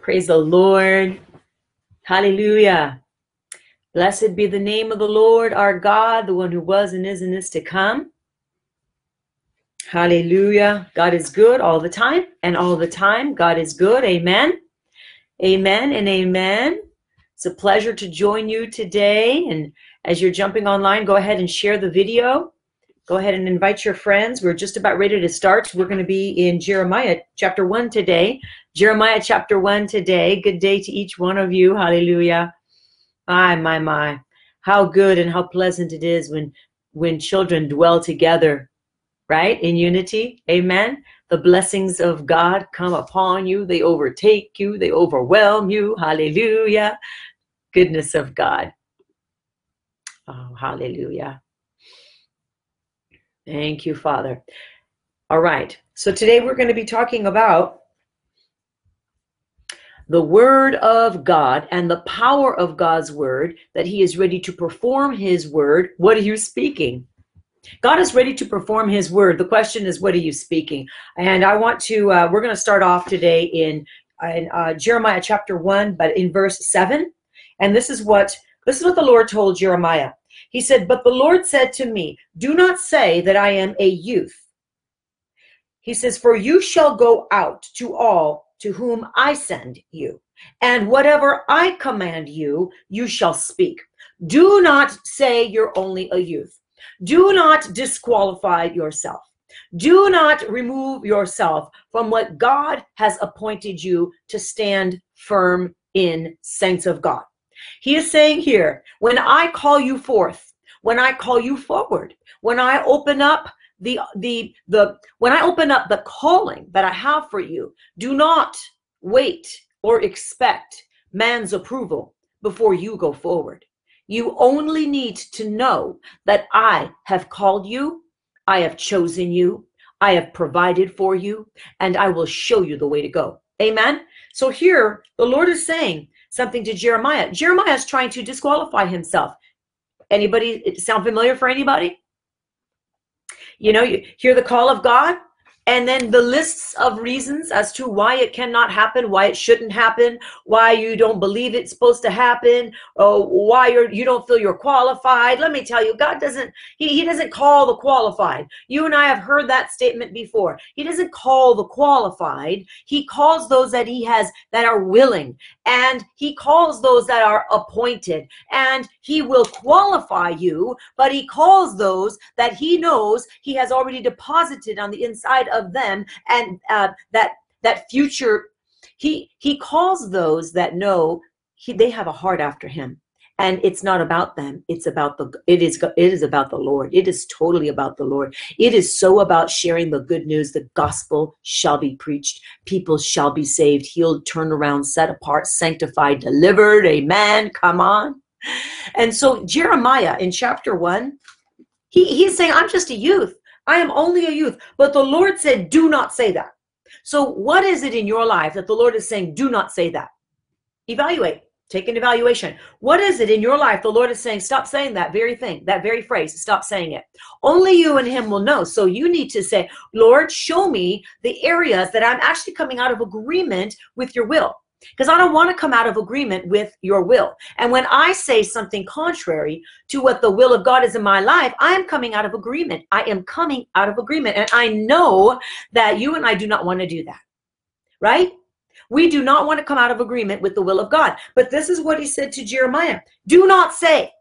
Praise the Lord. Hallelujah. Blessed be the name of the Lord our God, the one who was and is and is to come. Hallelujah. God is good all the time, and all the time, God is good. Amen. Amen and amen. It's a pleasure to join you today. And as you're jumping online, go ahead and share the video. Go ahead and invite your friends. We're just about ready to start. We're going to be in Jeremiah chapter 1 today. Jeremiah chapter 1 today. Good day to each one of you. Hallelujah. My, my, my. How good and how pleasant it is when when children dwell together, right? In unity. Amen. The blessings of God come upon you. They overtake you. They overwhelm you. Hallelujah. Goodness of God. Oh, hallelujah. Thank you, Father. All right. So today we're going to be talking about the word of God and the power of God's word that he is ready to perform his word. What are you speaking? God is ready to perform his word. The question is, what are you speaking? And I want to, uh, we're going to start off today in, in uh, Jeremiah chapter 1, but in verse 7. And this is what this is what the Lord told Jeremiah. He said, But the Lord said to me, Do not say that I am a youth. He says, For you shall go out to all to whom I send you, and whatever I command you, you shall speak. Do not say you're only a youth. Do not disqualify yourself. Do not remove yourself from what God has appointed you to stand firm in, saints of God. He is saying here, when I call you forth, when I call you forward, when I open up the the the when I open up the calling that I have for you, do not wait or expect man's approval before you go forward. You only need to know that I have called you, I have chosen you, I have provided for you, and I will show you the way to go. Amen. So here the Lord is saying, something to Jeremiah. Jeremiah is trying to disqualify himself. Anybody sound familiar for anybody? You know, you hear the call of God, and then the lists of reasons as to why it cannot happen why it shouldn't happen why you don't believe it's supposed to happen or why you're you don't feel you're qualified. Let me tell you god doesn't he, he doesn't call the qualified. You and i have heard that statement before. He doesn't call the qualified. He calls those that he has that are willing. And he calls those that are appointed. And he will qualify you but he calls those that he knows he has already deposited on the inside of them and uh, that that future he he calls those that know he, they have a heart after him. And it's not about them. It's about the it is it is about the lord. It is totally about the lord. It is so about sharing the good news. The gospel shall be preached. People shall be saved healed turned around set apart sanctified delivered. Amen. Come on. And so jeremiah in chapter 1 he, he's saying i'm just a youth I am only a youth. But the Lord said, do not say that. So, what is it in your life that the Lord is saying, do not say that? Evaluate. Take an evaluation. What is it in your life the Lord is saying, stop saying that very thing, that very phrase, stop saying it? Only you and Him will know. So you need to say, Lord, show me the areas that I'm actually coming out of agreement with your will because I don't want to come out of agreement with your will. And when I say something contrary to what the will of God is in my life, I am coming out of agreement. I am coming out of agreement. And I know that you and I do not want to do that, right? We do not want to come out of agreement with the will of God. But this is what he said to Jeremiah do not say,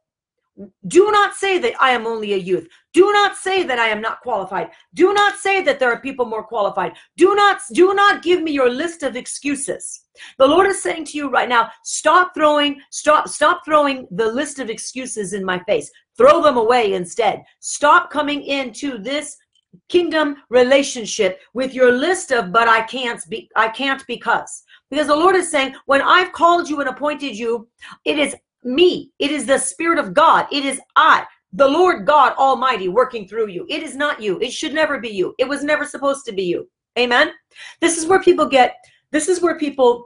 do not say that I am only a youth. Do not say that I am not qualified. Do not say that there are people more qualified. Do not do not give me your list of excuses. The Lord is saying to you right now, stop throwing stop stop throwing the list of excuses in my face. Throw them away instead. Stop coming into this kingdom relationship with your list of but I can't be I can't because because the Lord is saying when I've called you and appointed you it is me. It is the Spirit of God. It is I, the Lord God Almighty, working through you. It is not you. It should never be you. It was never supposed to be you. Amen. This is where people get, this is where people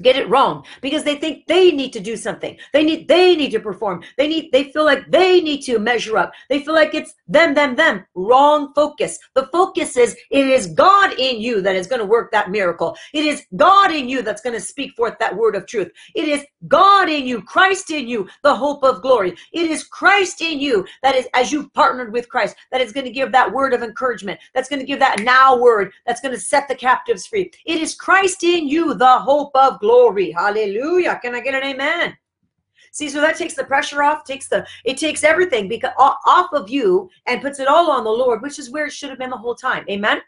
get it wrong because they think they need to do something. They need they need to perform. They need they feel like they need to measure up. They feel like it's them them them. Wrong focus. The focus is it is god in you that is going to work that miracle. It is god in you that's going to speak forth that word of truth. It is god in you christ in you the hope of glory. It is christ in you that is as you've partnered with christ that is going to give that word of encouragement that's going to give that now word that's going to set the captives free. It is christ in you the hope of glory. Hallelujah. Can I get an amen? See, so that takes the pressure off, takes the it takes everything because off of you and puts it all on the Lord, which is where it should have been the whole time. Amen.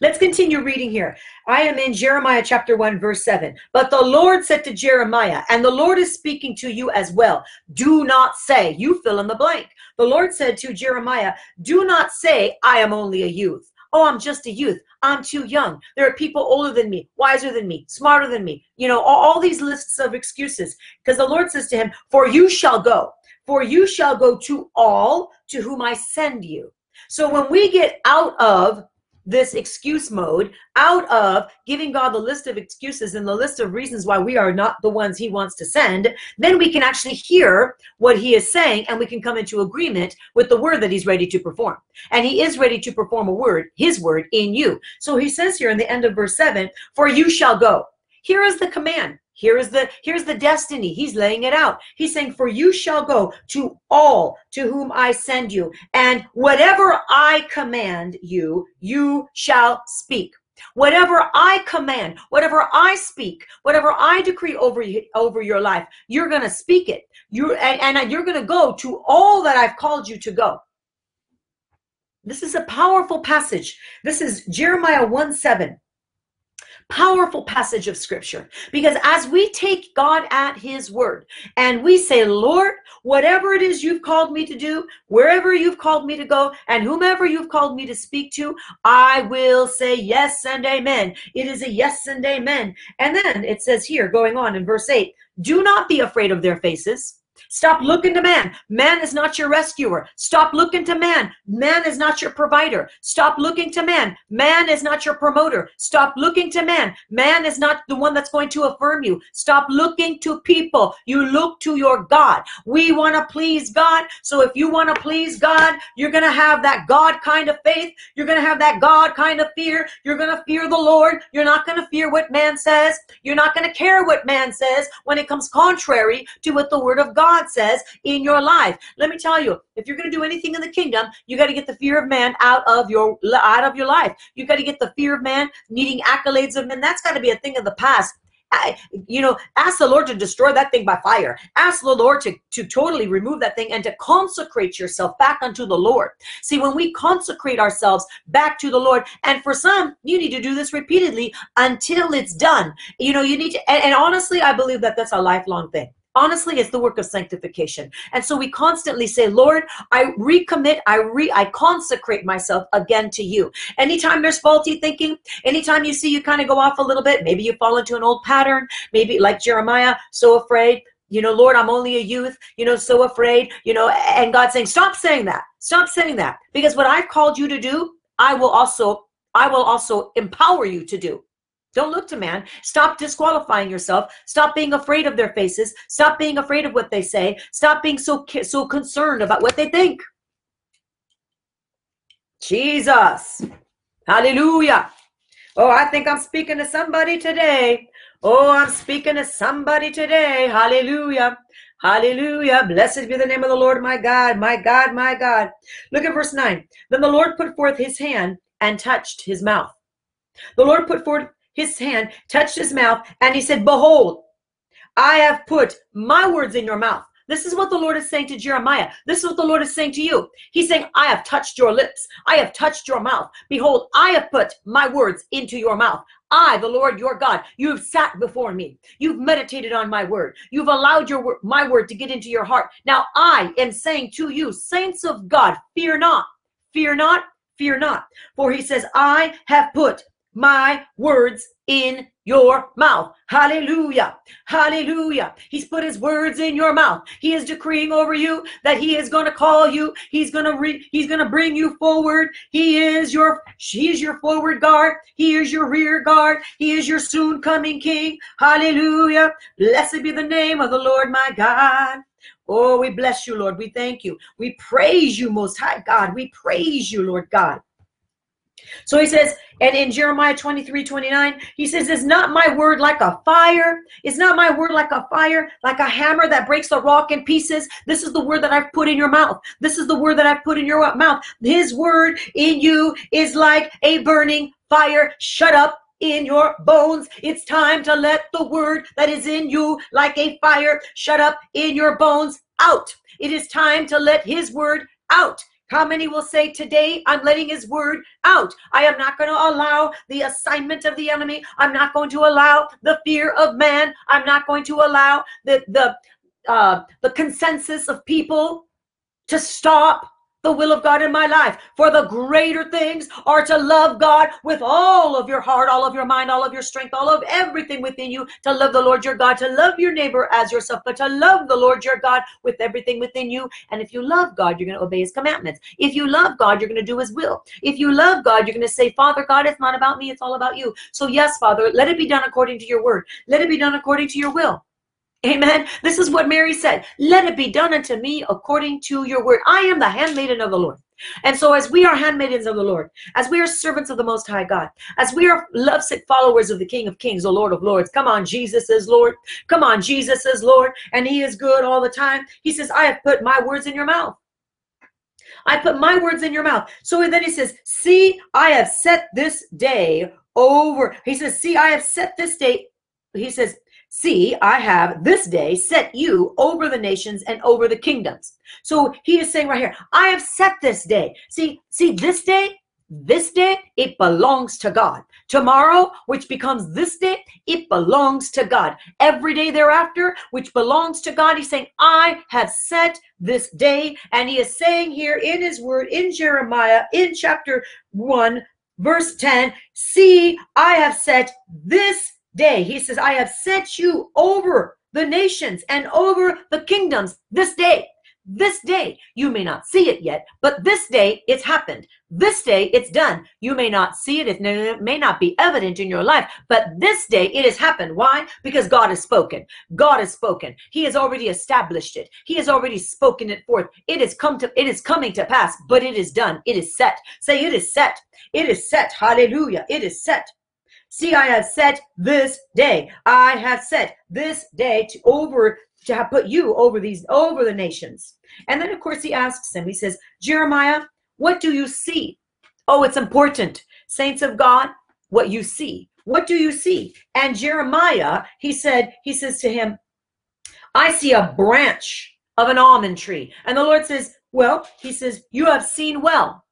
Let's continue reading here. I am in Jeremiah chapter 1, verse 7. But the Lord said to Jeremiah, and the Lord is speaking to you as well. Do not say, you fill in the blank. The Lord said to Jeremiah, Do not say, I am only a youth. Oh, I'm just a youth. I'm too young. There are people older than me, wiser than me, smarter than me. You know, all, all these lists of excuses. Because the Lord says to him, For you shall go, for you shall go to all to whom I send you. So when we get out of this excuse mode out of giving God the list of excuses and the list of reasons why we are not the ones He wants to send, then we can actually hear what He is saying and we can come into agreement with the word that He's ready to perform. And He is ready to perform a word, His word in you. So He says here in the end of verse 7 For you shall go. Here is the command. Here is the here's the destiny. He's laying it out. He's saying, "For you shall go to all to whom I send you, and whatever I command you, you shall speak." Whatever I command, whatever I speak, whatever I decree over you, over your life, you're going to speak it. You and, and you're going to go to all that I've called you to go. This is a powerful passage. This is Jeremiah 1 7 powerful passage of scripture because as we take God at his word and we say, Lord, whatever it is you've called me to do, wherever you've called me to go, and whomever you've called me to speak to, I will say yes and amen. It is a yes and amen. And then it says here, going on in verse 8, do not be afraid of their faces Stop looking to man. Man is not your rescuer. Stop looking to man. Man is not your provider. Stop looking to man. Man is not your promoter. Stop looking to man. Man is not the one that's going to affirm you. Stop looking to people. You look to your God. We want to please God. So if you want to please God, you're going to have that God kind of faith. You're going to have that God kind of fear. You're going to fear the Lord. You're not going to fear what man says. You're not going to care what man says when it comes contrary to what the word of God God says in your life. Let me tell you, if you're going to do anything in the kingdom, you got to get the fear of man out of your out of your life. You got to get the fear of man, needing accolades of men. That's got to be a thing of the past. I, you know, ask the Lord to destroy that thing by fire. Ask the Lord to, to totally remove that thing and to consecrate yourself back unto the Lord. See, when we consecrate ourselves back to the Lord, and for some, you need to do this repeatedly until it's done. You know, you need to, and, and honestly, I believe that that's a lifelong thing honestly it's the work of sanctification. And so we constantly say lord i recommit i re i consecrate myself again to you. Anytime there's faulty thinking anytime you see you kind of go off a little bit maybe you fall into an old pattern maybe like jeremiah so afraid you know lord i'm only a youth you know so afraid you know and god saying stop saying that. Stop saying that. Because what i've called you to do i will also i will also empower you to do don't look to man. Stop disqualifying yourself. Stop being afraid of their faces. Stop being afraid of what they say. Stop being so so concerned about what they think. Jesus. Hallelujah. Oh, I think I'm speaking to somebody today. Oh, I'm speaking to somebody today. Hallelujah. Hallelujah. Blessed be the name of the Lord, my God, my God, my God. Look at verse 9. Then the Lord put forth his hand and touched his mouth. The Lord put forth his hand, touched his mouth, and he said, Behold, I have put my words in your mouth. This is what the Lord is saying to Jeremiah. This is what the Lord is saying to you. He's saying, I have touched your lips. I have touched your mouth. Behold, I have put my words into your mouth. I, the Lord your God, you have sat before me. You've meditated on my word. You've allowed your my word to get into your heart. Now I am saying to you, saints of God, fear not, fear not, fear not. For he says, I have put my words in your mouth. Hallelujah. Hallelujah. He's put his words in your mouth. He is decreeing over you that he is going to call you. He's going to re- he's going to bring you forward. He is your he is your forward guard. He is your rear guard. He is your soon coming king. Hallelujah. Blessed be the name of the Lord my God. Oh, we bless you, Lord. We thank you. We praise you, Most High God. We praise you, Lord God. So he says, and in Jeremiah 23 29, he says, Is not my word like a fire? Is not my word like a fire, like a hammer that breaks the rock in pieces? This is the word that I've put in your mouth. This is the word that I've put in your mouth. His word in you is like a burning fire. Shut up in your bones. It's time to let the word that is in you, like a fire, shut up in your bones out. It is time to let his word out. How many will say, Today I'm letting his word out? I am not going to allow the assignment of the enemy. I'm not going to allow the fear of man. I'm not going to allow the, the, uh, the consensus of people to stop the will of God in my life. For the greater things are to love God with all of your heart, all of your mind, all of your strength, all of everything within you, to love the Lord your God, to love your neighbor as yourself, but to love the Lord your God with everything within you. And if you love God, you're going to obey his commandments. If you love God, you're going to do his will. If you love God, you're going to say, Father God, it's not about me, it's all about you. So, yes, Father, let it be done according to your word. Let it be done according to your will. Amen. This is what Mary said. Let it be done unto me according to your word. I am the handmaiden of the Lord. And so, as we are handmaidens of the Lord, as we are servants of the Most High God, as we are lovesick followers of the King of Kings, the Lord of Lords, come on, Jesus is Lord. Come on, Jesus is Lord, and He is good all the time. He says, I have put my words in your mouth. I put my words in your mouth. So then He says, See, I have set this day over. He says, See, I have set this day. He says, See, I have this day set you over the nations and over the kingdoms. So he is saying right here, I have set this day. See, see, this day, this day, it belongs to God. Tomorrow, which becomes this day, it belongs to God. Every day thereafter, which belongs to God, he's saying, I have set this day. And he is saying here in his word in Jeremiah, in chapter 1, verse 10, see, I have set this day. He says, I have set you over the nations and over the kingdoms this day. This day, you may not see it yet, but this day it's happened. This day it's done. You may not see it, it may not be evident in your life, but this day it has happened. Why? Because God has spoken. God has spoken. He has already established it. He has already spoken it forth. It is come to it is coming to pass, but it is done. It is set. Say it is set. It is set. Hallelujah. It is set. See, I have set this day. I have set this day to over to have put you over these over the nations. And then of course he asks him, he says, Jeremiah, what do you see? Oh, it's important. Saints of God, what you see. What do you see? And Jeremiah, he said, he says to him, I see a branch of an almond tree. And the Lord says, Well, he says, You have seen well.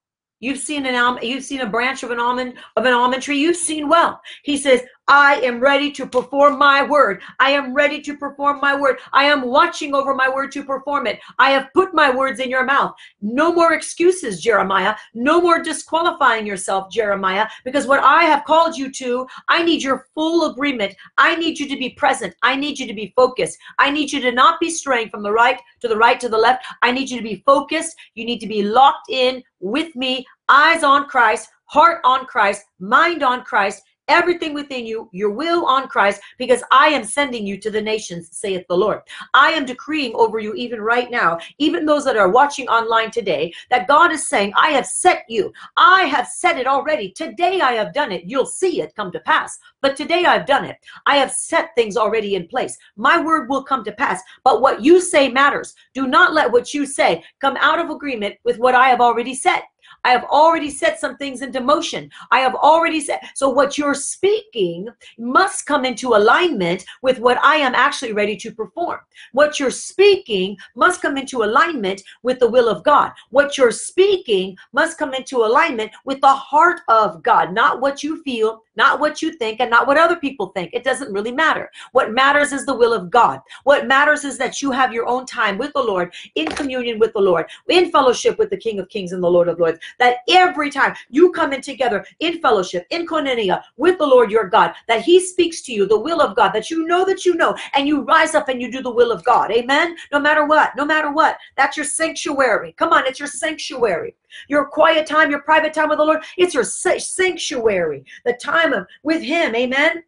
You've seen an almond, you've seen a branch of an almond of an almond tree. You've seen well. He says, I am ready to perform my word. I am ready to perform my word. I am watching over my word to perform it. I have put my words in your mouth. No more excuses, Jeremiah. No more disqualifying yourself, Jeremiah, because what I have called you to, I need your full agreement. I need you to be present. I need you to be focused. I need you to not be straying from the right to the right to the left. I need you to be focused. You need to be locked in with me, eyes on Christ, heart on Christ, mind on Christ everything within you, your will on Christ, because I am sending you to the nations, saith the Lord. I am decreeing over you even right now, even those that are watching online today, that God is saying, I have set you. I have said it already. Today I have done it. You'll see it come to pass. But today I've done it. I have set things already in place. My word will come to pass. But what you say matters. Do not let what you say come out of agreement with what I have already said. I have already set some things into motion. I have already said. So what you're speaking must come into alignment with what I am actually ready to perform. What you're speaking must come into alignment with the will of God. What you're speaking must come into alignment with the heart of God, not what you feel, not what you think and not what other people think. It doesn't really matter. What matters is the will of God. What matters is that you have your own time with the Lord, in communion with the Lord, in fellowship with the King of Kings and the Lord of Lords. that every time you come in together in fellowship, in koinonia with the Lord your God, that He speaks to you the will of God, that you know that you know, and you rise up and you do the will of God. Amen. No matter what, no matter what, that's your sanctuary. Come on, it's your sanctuary. Your quiet time, your private time with the Lord, it's your sanctuary. The time of with Him. Amen.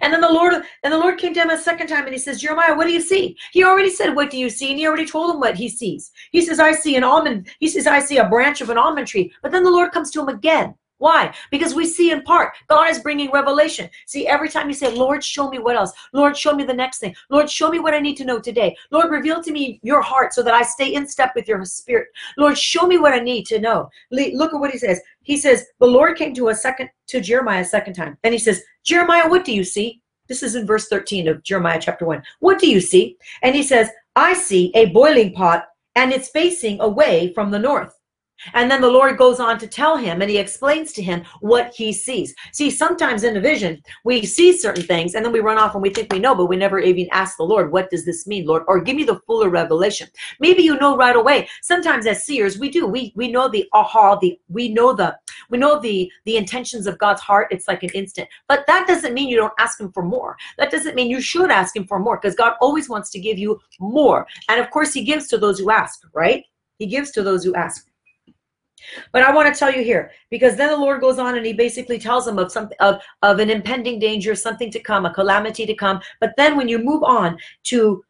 And then the Lord and the Lord came to him a second time and he says, Jeremiah, what do you see? He already said, What do you see? And he already told him what he sees. He says, I see an almond, he says, I see a branch of an almond tree. But then the Lord comes to him again. Why? Because we see in part. God is bringing revelation. See, every time you say, Lord, show me what else? Lord, show me the next thing. Lord, show me what I need to know today. Lord, reveal to me your heart so that I stay in step with your spirit. Lord, show me what I need to know. Look at what he says. He says, the Lord came to a second to Jeremiah a second time. And he says, Jeremiah, what do you see? This is in verse 13 of Jeremiah chapter 1. What do you see? And he says, I see a boiling pot and it's facing away from the north. And then the Lord goes on to tell him and he explains to him what he sees. See, sometimes in a vision, we see certain things and then we run off and we think we know, but we never even ask the Lord, what does this mean, Lord? Or give me the fuller revelation. Maybe you know right away. Sometimes as seers, we do. We we know the aha, the we know the we know the the intentions of God's heart. It's like an instant. But that doesn't mean you don't ask him for more. That doesn't mean you should ask him for more because God always wants to give you more. And of course he gives to those who ask, right? He gives to those who ask. But I want to tell you here, because then the Lord goes on and he basically tells them of something of, of an impending danger, something to come, a calamity to come. But then when you move on to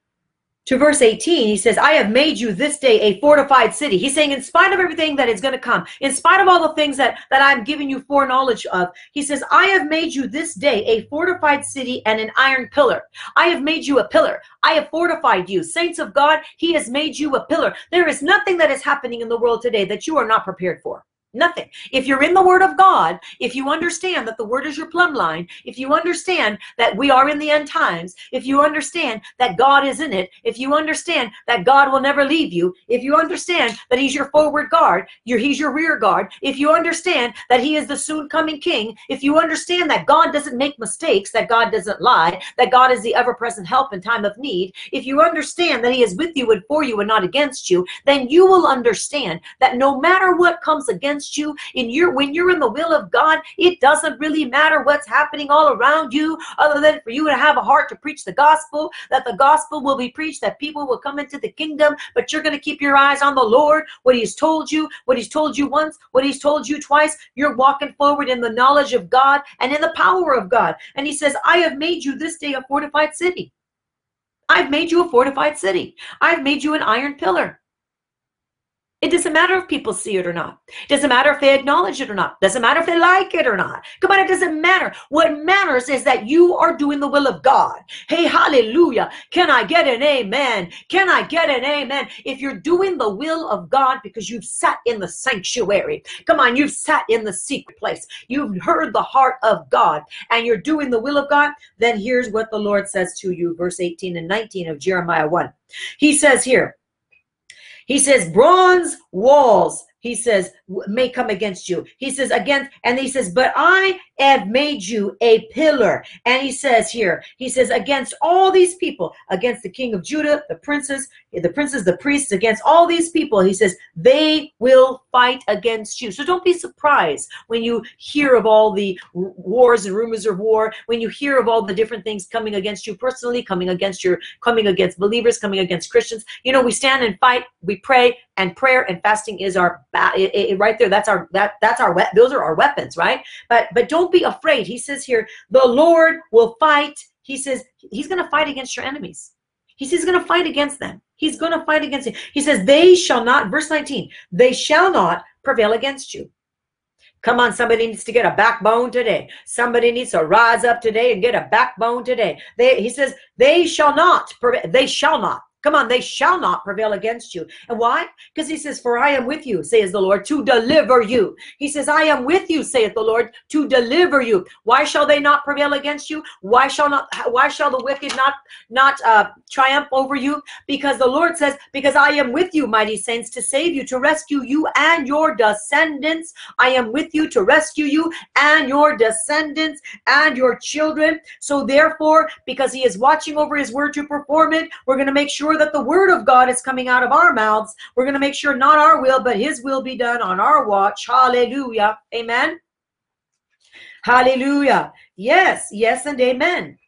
to verse 18, he says, I have made you this day a fortified city. He's saying, in spite of everything that is going to come, in spite of all the things that, that I'm giving you foreknowledge of, he says, I have made you this day a fortified city and an iron pillar. I have made you a pillar. I have fortified you. Saints of God, he has made you a pillar. There is nothing that is happening in the world today that you are not prepared for. Nothing. If you're in the Word of God, if you understand that the Word is your plumb line, if you understand that we are in the end times, if you understand that God is in it, if you understand that God will never leave you, if you understand that He's your forward guard, your, He's your rear guard, if you understand that He is the soon coming King, if you understand that God doesn't make mistakes, that God doesn't lie, that God is the ever present help in time of need, if you understand that He is with you and for you and not against you, then you will understand that no matter what comes against against you in your when you're in the will of God, it doesn't really matter what's happening all around you, other than for you to have a heart to preach the gospel, that the gospel will be preached, that people will come into the kingdom, but you're going to keep your eyes on the Lord, what He's told you, what He's told you once, what He's told you twice. You're walking forward in the knowledge of God and in the power of God. And He says, I have made you this day a fortified city. I've made you a fortified city. I've made you an iron pillar. It doesn't matter if people see it or not. It doesn't matter if they acknowledge it or not. It doesn't matter if they like it or not. Come on, it doesn't matter. What matters is that you are doing the will of God. Hey, hallelujah. Can I get an amen? Can I get an amen? If you're doing the will of God because you've sat in the sanctuary, come on, you've sat in the secret place, you've heard the heart of God, and you're doing the will of God, then here's what the Lord says to you, verse 18 and 19 of Jeremiah 1. He says here, he says, bronze walls he says may come against you. He says against and he says but i have made you a pillar. And he says here he says against all these people against the king of judah the princes the princes the priests against all these people he says they will fight against you. So don't be surprised when you hear of all the wars and rumors of war when you hear of all the different things coming against you personally coming against your coming against believers coming against christians. You know we stand and fight we pray and prayer and fasting is our it, it, right there that's our that that's our those are our weapons right? But but don't be afraid. He says here the lord will fight. He says he's going to fight against your enemies. He says he's going to fight against them. He's going to fight against he says they shall not verse 19 they shall not prevail against you. Come on, somebody needs to get a backbone today. Somebody needs to rise up today and get a backbone today. They, he says, they shall not, they shall not Come on, they shall not prevail against you. And why? Because he says, For I am with you, says the Lord, to deliver you. He says, I am with you, saith the Lord, to deliver you. Why shall they not prevail against you? Why shall not why shall the wicked not not uh, triumph over you? Because the Lord says, Because I am with you, mighty saints, to save you, to rescue you and your descendants. I am with you to rescue you and your descendants and your children. So therefore, because he is watching over his word to perform it, we're to make sure sure that the word of God is coming out of our mouths. We're going to make sure not our will, but his will be done on our watch. Hallelujah. Amen. Hallelujah. Yes, yes, and amen.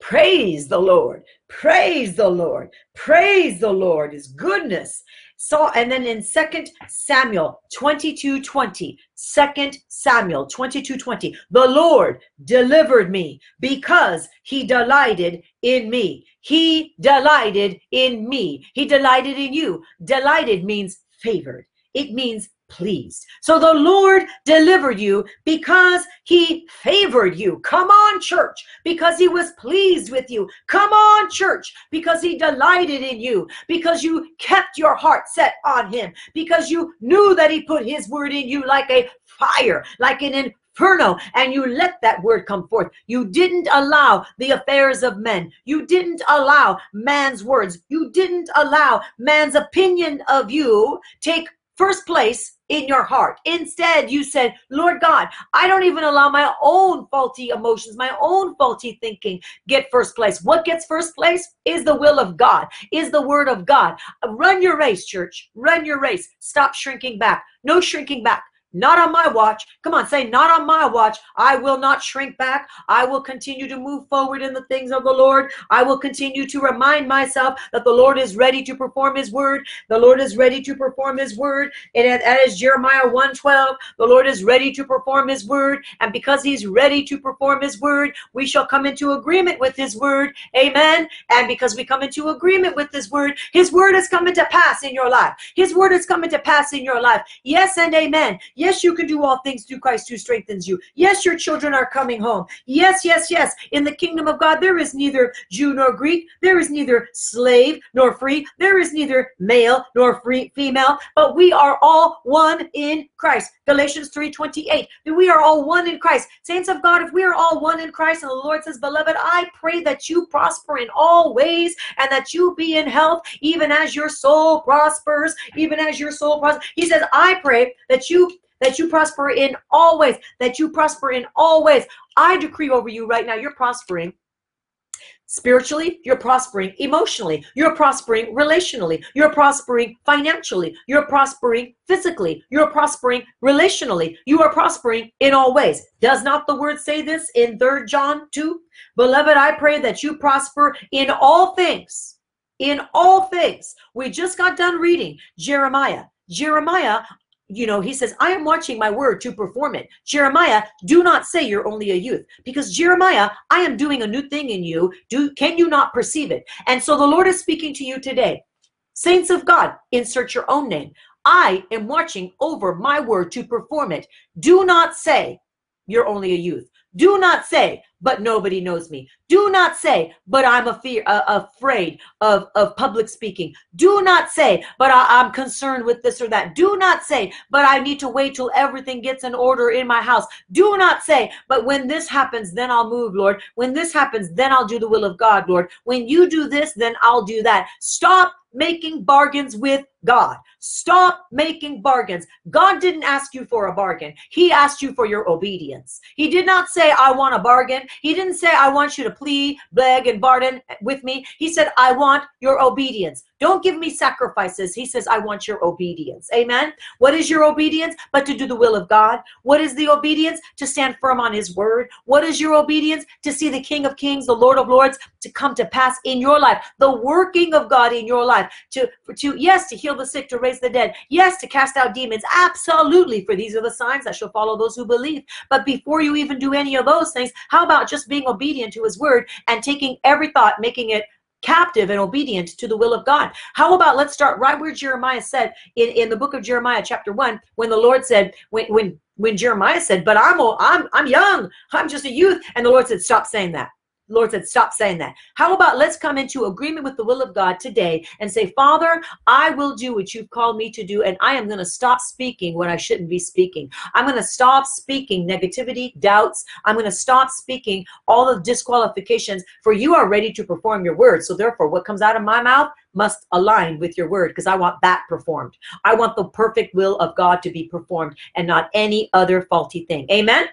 Praise the Lord. Praise the Lord. Praise the Lord. His goodness. So, and then in Second Samuel 22 20, 2 Samuel 22 20, the Lord delivered me because he delighted in me. He delighted in me. He delighted in you. Delighted means favored, it means pleased. So the Lord delivered you because he favored you. Come on, church, because he was pleased with you. Come on, church, because he delighted in you, because you kept your heart set on him, because you knew that he put his word in you like a fire, like an inferno, and you let that word come forth. You didn't allow the affairs of men. You didn't allow man's words. You didn't allow man's opinion of you take first place in your heart. Instead, you said, Lord God, I don't even allow my own faulty emotions, my own faulty thinking get first place. What gets first place is the will of God, is the word of God. Run your race, church. Run your race. Stop shrinking back. No shrinking back. Not on my watch. Come on, say, not on my watch. I will not shrink back. I will continue to move forward in the things of the Lord. I will continue to remind myself that the Lord is ready to perform his word. The Lord is ready to perform his word. And as Jeremiah 112, the Lord is ready to perform his word. And because he's ready to perform his word, we shall come into agreement with his word. Amen. And because we come into agreement with his word, his word is coming to pass in your life. His word is coming to pass in your life. Yes and amen. Yes, you can do all things through Christ who strengthens you. Yes, your children are coming home. Yes, yes, yes. In the kingdom of God, there is neither Jew nor Greek. There is neither slave nor free. There is neither male nor free female, but we are all one in Christ. Galatians 3:28. We are all one in Christ. Saints of God, if we are all one in Christ, and the Lord says, Beloved, I pray that you prosper in all ways and that you be in health, even as your soul prospers, even as your soul prospers. He says, I pray that you that you prosper in all ways, that you prosper in all ways. I decree over you right now, you're prospering. Spiritually, you're prospering. Emotionally, you're prospering. Relationally, you're prospering. Financially, you're prospering. Physically, you're prospering. Relationally, you are prospering in all ways. Does not the word say this in 3 John 2? Beloved, I pray that you prosper in all things. In all things. We just got done reading Jeremiah. Jeremiah, you know, he says, I am watching my word to perform it. Jeremiah, do not say you're only a youth because Jeremiah, I am doing a new thing in you. Do can you not perceive it? And so the Lord is speaking to you today. Saints of God, insert your own name. I am watching over my word to perform it. Do not say you're only a youth. Do not say, but nobody knows me. Do not say, but I'm a fear, uh, afraid of, of public speaking. Do not say, but I, I'm concerned with this or that. Do not say, but I need to wait till everything gets in order in my house. Do not say, but when this happens, then I'll move, Lord. When this happens, then I'll do the will of God, Lord. When you do this, then I'll do that. Stop making bargains with God. Stop making bargains. God didn't ask you for a bargain. He asked you for your obedience. He did not say, I want a bargain. He didn't say, I want you to plead, beg, and bargain with me. He said, I want your obedience. Don't give me sacrifices. He says, I want your obedience. Amen. What is your obedience? But to do the will of God. What is the obedience? To stand firm on his word. What is your obedience? To see the King of Kings, the Lord of Lords, to come to pass in your life. The working of God in your life. To, to yes, to heal the sick, to raise the dead. Yes, to cast out demons. Absolutely. For these are the signs that shall follow those who believe. But before you even do any of those things, how about just being obedient to his word and taking every thought, making it captive and obedient to the will of God. How about let's start right where Jeremiah said in, in the book of Jeremiah, chapter one, when the Lord said, when when when Jeremiah said, But I'm I'm I'm young, I'm just a youth, and the Lord said, Stop saying that. Lord said, stop saying that. How about let's come into agreement with the will of God today and say, Father, I will do what you've called me to do, and I am going to stop speaking when I shouldn't be speaking. I'm going to stop speaking negativity, doubts. I'm going to stop speaking all the disqualifications, for you are ready to perform your word. So therefore, what comes out of my mouth must align with your word because I want that performed. I want the perfect will of God to be performed and not any other faulty thing. Amen.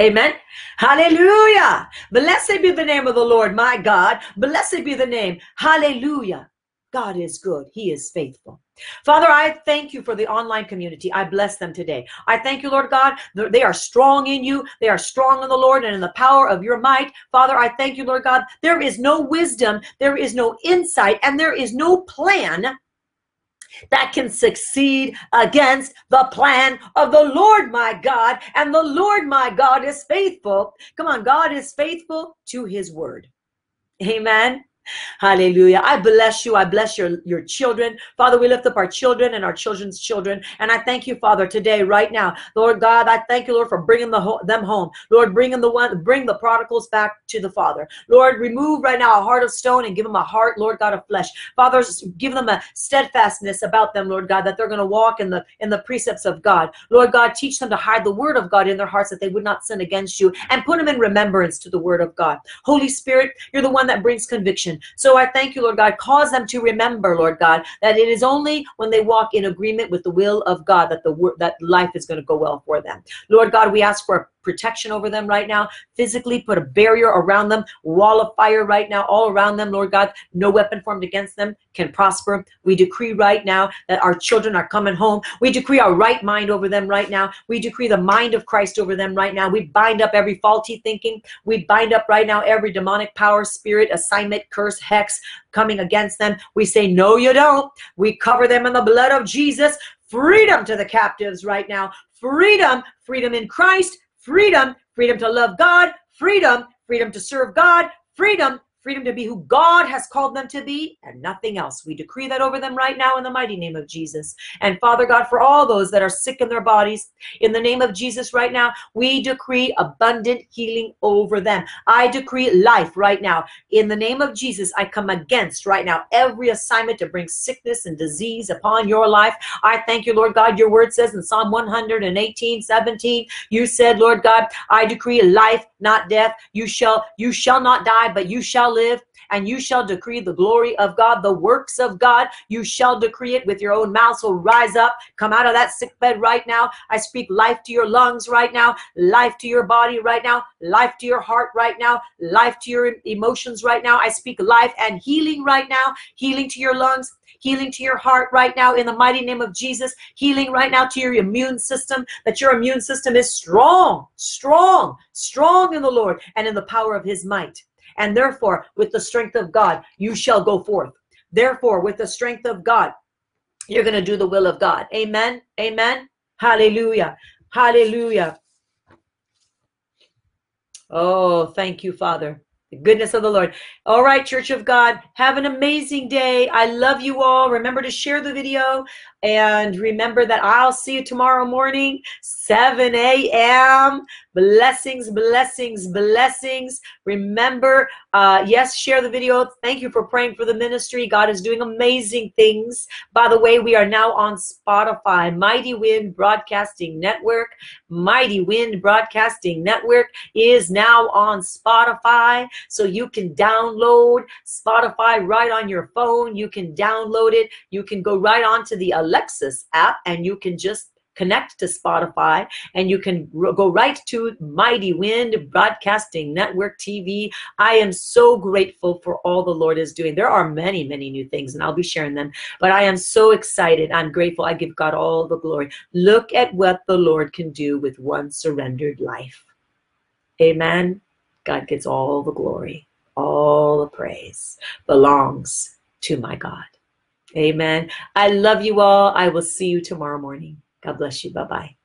Amen. Hallelujah. Blessed be the name of the Lord, my God. Blessed be the name. Hallelujah. God is good. He is faithful. Father, I thank you for the online community. I bless them today. I thank you, Lord God. They are strong in you. They are strong in the Lord and in the power of your might. Father, I thank you, Lord God. There is no wisdom, there is no insight, and there is no plan that can succeed against the plan of the Lord my God. And the Lord my God is faithful. Come on, God is faithful to his word. Amen. Hallelujah. I bless you. I bless your, your children. Father, we lift up our children and our children's children. And I thank you, Father, today, right now. Lord God, I thank you, Lord, for bringing the them home. Lord, bringing the one, bring the prodigals back to the Father. Lord, remove right now a heart of stone and give them a heart, Lord God, of flesh. Father, give them a steadfastness about them, Lord God, that they're going to walk in the in the precepts of God. Lord God, teach them to hide the word of God in their hearts that they would not sin against you and put them in remembrance to the word of God. Holy Spirit, you're the one that brings conviction. So I thank you, Lord God. Cause them to remember, Lord God, that it is only when they walk in agreement with the will of God that the that life is going to go well for them. Lord God, we ask for protection over them right now. Physically, put a barrier around them, wall of fire right now, all around them, Lord God. No weapon formed against them can prosper. We decree right now that our children are coming home. We decree our right mind over them right now. We decree the mind of Christ over them right now. We bind up every faulty thinking. We bind up right now every demonic power, spirit, assignment, curse, hex coming against them. We say, No, you don't. We cover them in the blood of Jesus. Freedom to the captives right now. Freedom, freedom in Christ, freedom, freedom to love God, freedom, freedom to serve God, freedom, freedom to be who God has called them to be and nothing else. We decree that over them right now in the mighty name of Jesus. And Father God, for all those that are sick in their bodies, in the name of Jesus right now, we decree abundant healing over them. I decree life right now. In the name of Jesus, I come against right now every assignment to bring sickness and disease upon your life. I thank you, Lord God. Your word says in Psalm 118, 17, you said, Lord God, I decree life, not death. You shall, you shall not die, but you shall live and you shall decree the glory of God, the works of God. You shall decree it with your own mouth. So rise up, come out of that sick bed right now. I speak life to your lungs right now, life to your body right now, life to your heart right now, life to your emotions right now. I speak life and healing right now, healing to your lungs, healing to your heart right now in the mighty name of Jesus, healing right now to your immune system, that your immune system is strong, strong, strong in the Lord and in the power of his might. And therefore, with the strength of God, you shall go forth. Therefore, with the strength of God, you're going to do the will of God. Amen. Amen. Hallelujah. Hallelujah. Oh, thank you, Father. The goodness of the Lord. All right, Church of God, have an amazing day. I love you all. Remember to share the video and remember that I'll see you tomorrow morning, 7 a.m. Blessings, blessings, blessings. Remember, uh, yes, share the video. Thank you for praying for the ministry. God is doing amazing things. By the way, we are now on Spotify, Mighty Wind Broadcasting Network. Mighty Wind Broadcasting Network is now on Spotify. So you can download Spotify right on your phone. You can download it. You can go right onto the Alexa app and you can just connect to Spotify, and you can go right to Mighty Wind Broadcasting Network TV. I am so grateful for all the Lord is doing. There are many, many new things, and I'll be sharing them, but I am so excited. I'm grateful. I give God all the glory. Look at what the Lord can do with one surrendered life. Amen. God gets all the glory, all the praise belongs to my God. Amen. I love you all. I will see you tomorrow morning. God bless you. Bye bye.